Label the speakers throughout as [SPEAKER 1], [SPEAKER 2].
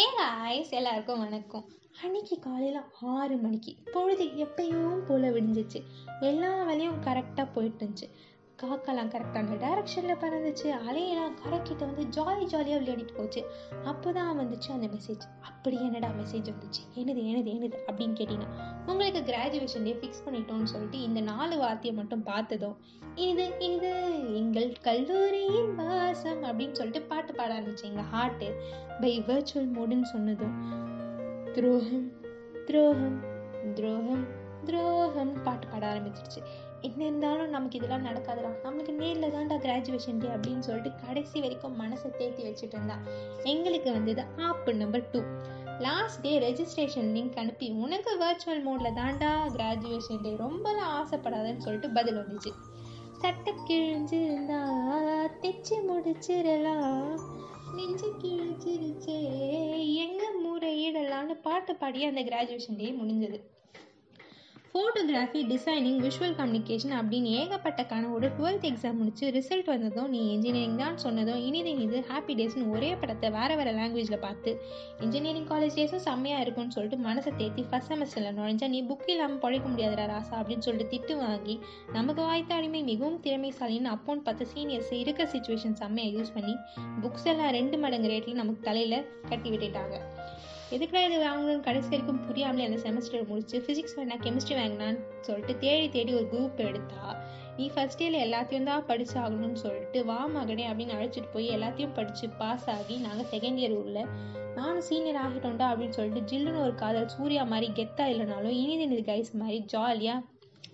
[SPEAKER 1] Hey guys எல்லாருக்கும் வணக்கம். அன்னைக்கு காலையில் ஆறு மணிக்கு பொழுது எப்பயும் போல் விடிஞ்சிச்சு. எல்லா வேலையும் கரெக்டாக போயிட்டு இருந்துச்சு. காக்கெல்லாம் கரெக்டான டைரக்ஷனில் பறந்துச்சு. அலையெல்லாம் கரைக்கிட்ட வந்து ஜாலி ஜாலியாக விளையாடிட்டு போச்சு. அப்போ தான் வந்துச்சு அந்த மெசேஜ் அப்படி என்னடா மெசேஜ் வந்துச்சு? என்னது என்னது என்னது அப்படின்னு கேட்டிங்கன்னா உங்களுக்கு கிராஜுவேஷன் டே ஃபிக்ஸ் பண்ணிட்டோம்னு சொல்லிட்டு இந்த நாலு வார்த்தையை மட்டும் பார்த்ததும் இது இது எங்கள் கல்லூரியின் வாசம் அப்படின்னு சொல்லிட்டு பாட்டு பாட ஆரம்பிச்சு. எங்கள் ஹார்ட்டு பை வர்ச்சுவல் மோடுன்னு சொன்னதும் துரோகம் துரோகம் துரோகம் துரோகம் பாட்டு ஆரம்பிச்சிருச்சு. என்ன இருந்தாலும் நமக்கு இதெல்லாம் நடக்காதுடா. நம்மளுக்கு நேரில் தான்டா கிராஜுவேஷன் டே அப்படின்னு சொல்லிட்டு கடைசி வரைக்கும் மனசை தேத்தி வச்சுட்டு இருந்தா. எங்களுக்கு வந்தது app number two last day registration link அனுப்பி உனக்கு வர்ச்சுவல் மோடில் தான்டா கிராஜுவேஷன் டே ரொம்பலாம் ஆசைப்படாதன்னு சொல்லிட்டு பதில் வந்துச்சு. சட்டை கிழிஞ்சிருந்தா தைச்சு முடிச்சிடலாம் நெஞ்சு கிழிச்சிருச்சே எங்கே முறையிடலான்னு பாட்டு பாடி அந்த கிராஜுவேஷன் டே முடிஞ்சது. ஃபோட்டோகிராஃபி டிசைனிங் விஷுவல் கம்யூனிகேஷன் அப்படின்னு ஏகப்பட்ட கனவோடு டுவெல்த் எக்ஸாம் முடிச்சு ரிசல்ட் வந்ததும் நீ இன்ஜினியரிங் தான் சொன்னதும் இனிது இனிது ஹாப்பி டேஸ்னு ஒரே படத்தை வேறு வேறு லாங்குவேஜில் பார்த்து இன்ஜினியரிங் காலேஜ் டேஸும் செம்மையாக இருக்கும்னு சொல்லிட்டு மனசை தேத்தி ஃபஸ்ட் செமஸ்டரில் நுழைஞ்சா நீ புக் இல்லாமல் பழைக்க முடியாதுடா ராசா அப்படின்னு சொல்லிட்டு திட்டு வாங்கி நமக்கு வாய்த்த அடிமை மிகவும் திறமைசாலின்னு அப்போன்னு பார்த்து சீனியர்ஸ் இருக்க சுச்சுவேஷன் செம்மையாக யூஸ் பண்ணி புக்ஸ் எல்லாம் ரெண்டு மடங்கு ரேட்டில் நமக்கு தலையில் கட்டி விட்டுட்டாங்க. எதுக்குடா இது வாங்கணும்னு கடைசி வரைக்கும் புரியாமலே அந்த செமஸ்டர் முடிச்சு ஃபிசிக்ஸ் வேணா கெமிஸ்ட்ரி வாங்கினான்னு சொல்லிட்டு தேடி தேடி ஒரு குரூப் எடுத்தா நீ ஃபர்ஸ்ட் இயரில் எல்லாத்தையும் தான் படிச்சு ஆகணும்னு சொல்லிட்டு வா மகனே அப்படின்னு அழைச்சிட்டு போய் எல்லாத்தையும் படித்து பாஸ் ஆகி நாங்கள் செகண்ட் இயர் உள்ள நானும் சீனியர் ஆகிட்டோம்டா அப்படின்னு சொல்லிட்டு ஜில்லுன்னு ஒரு காதல் சூர்யா மாதிரி கெத்தா இல்லைனாலும் இனிது இனிது கைஸ் மாதிரி ஜாலியாக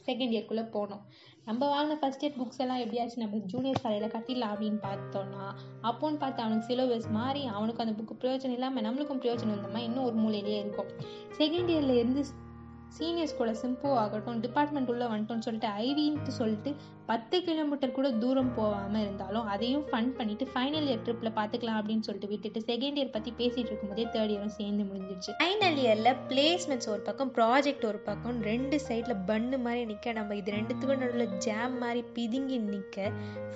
[SPEAKER 1] செகண்ட் இயர்க்குள்ளே போனோம். நம்ம வாங்கின ஃபஸ்ட் இயர் புக்ஸ் எல்லாம் எப்படியாச்சும் நம்ம ஜூனியர் சாலையில் கட்டிடலாம் அப்படின்னு பார்த்தோன்னா அப்போன்னு பார்த்து அவனுக்கு சிலபஸ் மாறி அவனுக்கு அந்த புக்கு பிரயோஜனம் இல்லாமல் நம்மளுக்கும் பிரயோஜனம் இல்லாமல் இன்னும் ஒரு மூலையிலேயே இருக்கும். செகண்ட் இயர்ல இருந்து சீனியர்ஸ் கூட சிம்போ ஆகட்டும் டிபார்ட்மெண்ட் உள்ளே வந்துட்டோம்னு சொல்லிட்டு ஐவின்ட்டு சொல்லிட்டு பத்து கிலோமீட்டர் கூட தூரம் போகாமல் இருந்தாலும் அதையும் ஃபன் பண்ணிட்டு ஃபைனல் இயர் ட்ரிப்பில் பார்த்துக்கலாம் அப்படின்னு சொல்லிட்டு விட்டுட்டு செகண்ட் இயர் பற்றி பேசிகிட்டு இருக்கும்போதே தேர்ட் இயரும் சேர்ந்து முடிஞ்சிருச்சு ஃபைனல் இயரில் பிளேஸ்மெண்ட்ஸ் ஒரு பக்கம் ப்ராஜெக்ட் ஒரு பக்கம் ரெண்டு சைடில் பன்னு மாதிரி நிற்க நம்ம இது ரெண்டுத்துக்கும் நடுவில் ஜாம் மாதிரி பிதுங்கி நிற்க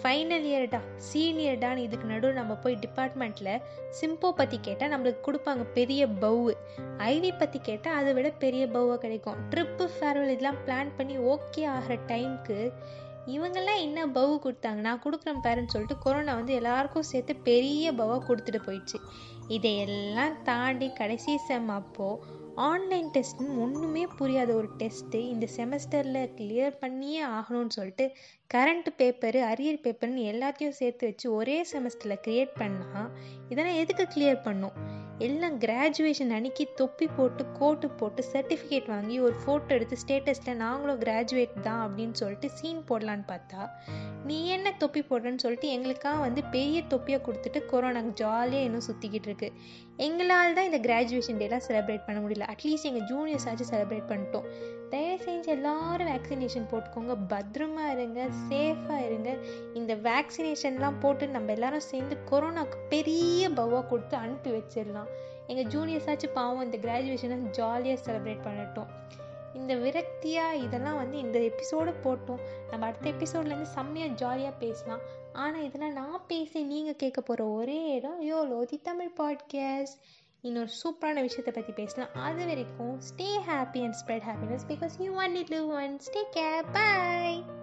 [SPEAKER 1] ஃபைனல் இயர்டா சீனியர்டான்னு இதுக்கு நடுவில் நம்ம போய் டிபார்ட்மெண்ட்டில் சிம்போ பற்றி கேட்டால் நம்மளுக்கு கொடுப்பாங்க பெரிய பவு ஐவி பற்றி கேட்டால் அதை விட பெரிய பவ்வாக கிடைக்கும். ட்ரிப்பு ஃபேர்வெல் இதெல்லாம் பிளான் பண்ணி ஓகே ஆகிற டைமுக்கு இவங்கெல்லாம் என்ன பவு கொடுத்தாங்க? நான் கொடுக்குறேன் பேரண்ட்ஸ் சொல்லிட்டு கொரோனா வந்து எல்லாருக்கும் சேர்த்து பெரிய பவாக கொடுத்துட்டு போயிடுச்சு. இதையெல்லாம் தாண்டி கடைசி செம் அப்போது ஆன்லைன் டெஸ்ட்னு ஒன்றுமே புரியாத ஒரு டெஸ்ட்டு இந்த செமஸ்டரில் கிளியர் பண்ணியே ஆகணும்னு சொல்லிட்டு கரண்ட் பேப்பரு அரியர் பேப்பர்னு எல்லாத்தையும் சேர்த்து வச்சு ஒரே செமஸ்டரில் க்ரியேட் பண்ணால் இதெல்லாம் எதுக்கு கிளியர் பண்ணும்? எல்லாம் கிராஜுவேஷன் அன்னைக்கு தொப்பி போட்டு கோட்டு போட்டு சர்டிஃபிகேட் வாங்கி ஒரு ஃபோட்டோ எடுத்து ஸ்டேட்டஸில் நாங்களும் கிராஜுவேட் தான் அப்படின்னு சொல்லிட்டு சீன் போடலான்னு பார்த்தா நீ என்ன தொப்பி போடுறேன்னு சொல்லிட்டு எங்களுக்காக வந்து பெரிய தொப்பியை கொடுத்துட்டு கொரோனாக்கு ஜாலியாக இன்னும் சுற்றிக்கிட்டு இருக்கு. எங்களால் தான் இந்த கிராஜுவேஷன் டேலாம் செலிப்ரேட் பண்ண முடியல. அட்லீஸ்ட் எங்கள் ஜூனியர்ஸ் ஆச்சு செலிப்ரேட் பண்ணிட்டோம். தயவு செஞ்சு எல்லோரும் வேக்சினேஷன் போட்டுக்கோங்க. பத்திரமா இருங்க சேஃபாக இருங்க. இந்த வேக்சினேஷன்லாம் போட்டு நம்ம எல்லாரும் சேர்ந்து கொரோனாக்கு பெரிய பவா கொடுத்து அனுப்பி வச்சிடலாம். எங்கள் ஜூனியர்ஸாச்சும் பாவம் இந்த கிராஜுவேஷனை ஜாலியாக செலிப்ரேட் பண்ணட்டும். இந்த விரக்தியாக இதெல்லாம் வந்து இந்த எபிசோடு போட்டோம். நம்ம அடுத்த எபிசோட்லேருந்து செம்மையாக ஜாலியாக பேசலாம். ஆனால் இதெல்லாம் நான் பேசி நீங்கள் கேட்க போகிற ஒரே இடம் யோ லோதி தமிழ் பாட்காஸ்ட் இன்னொரு சூப்பரான விஷயத்தை பற்றி பேசலாம். அது வரைக்கும் stay happy and spread happiness because you one it live one stay care bye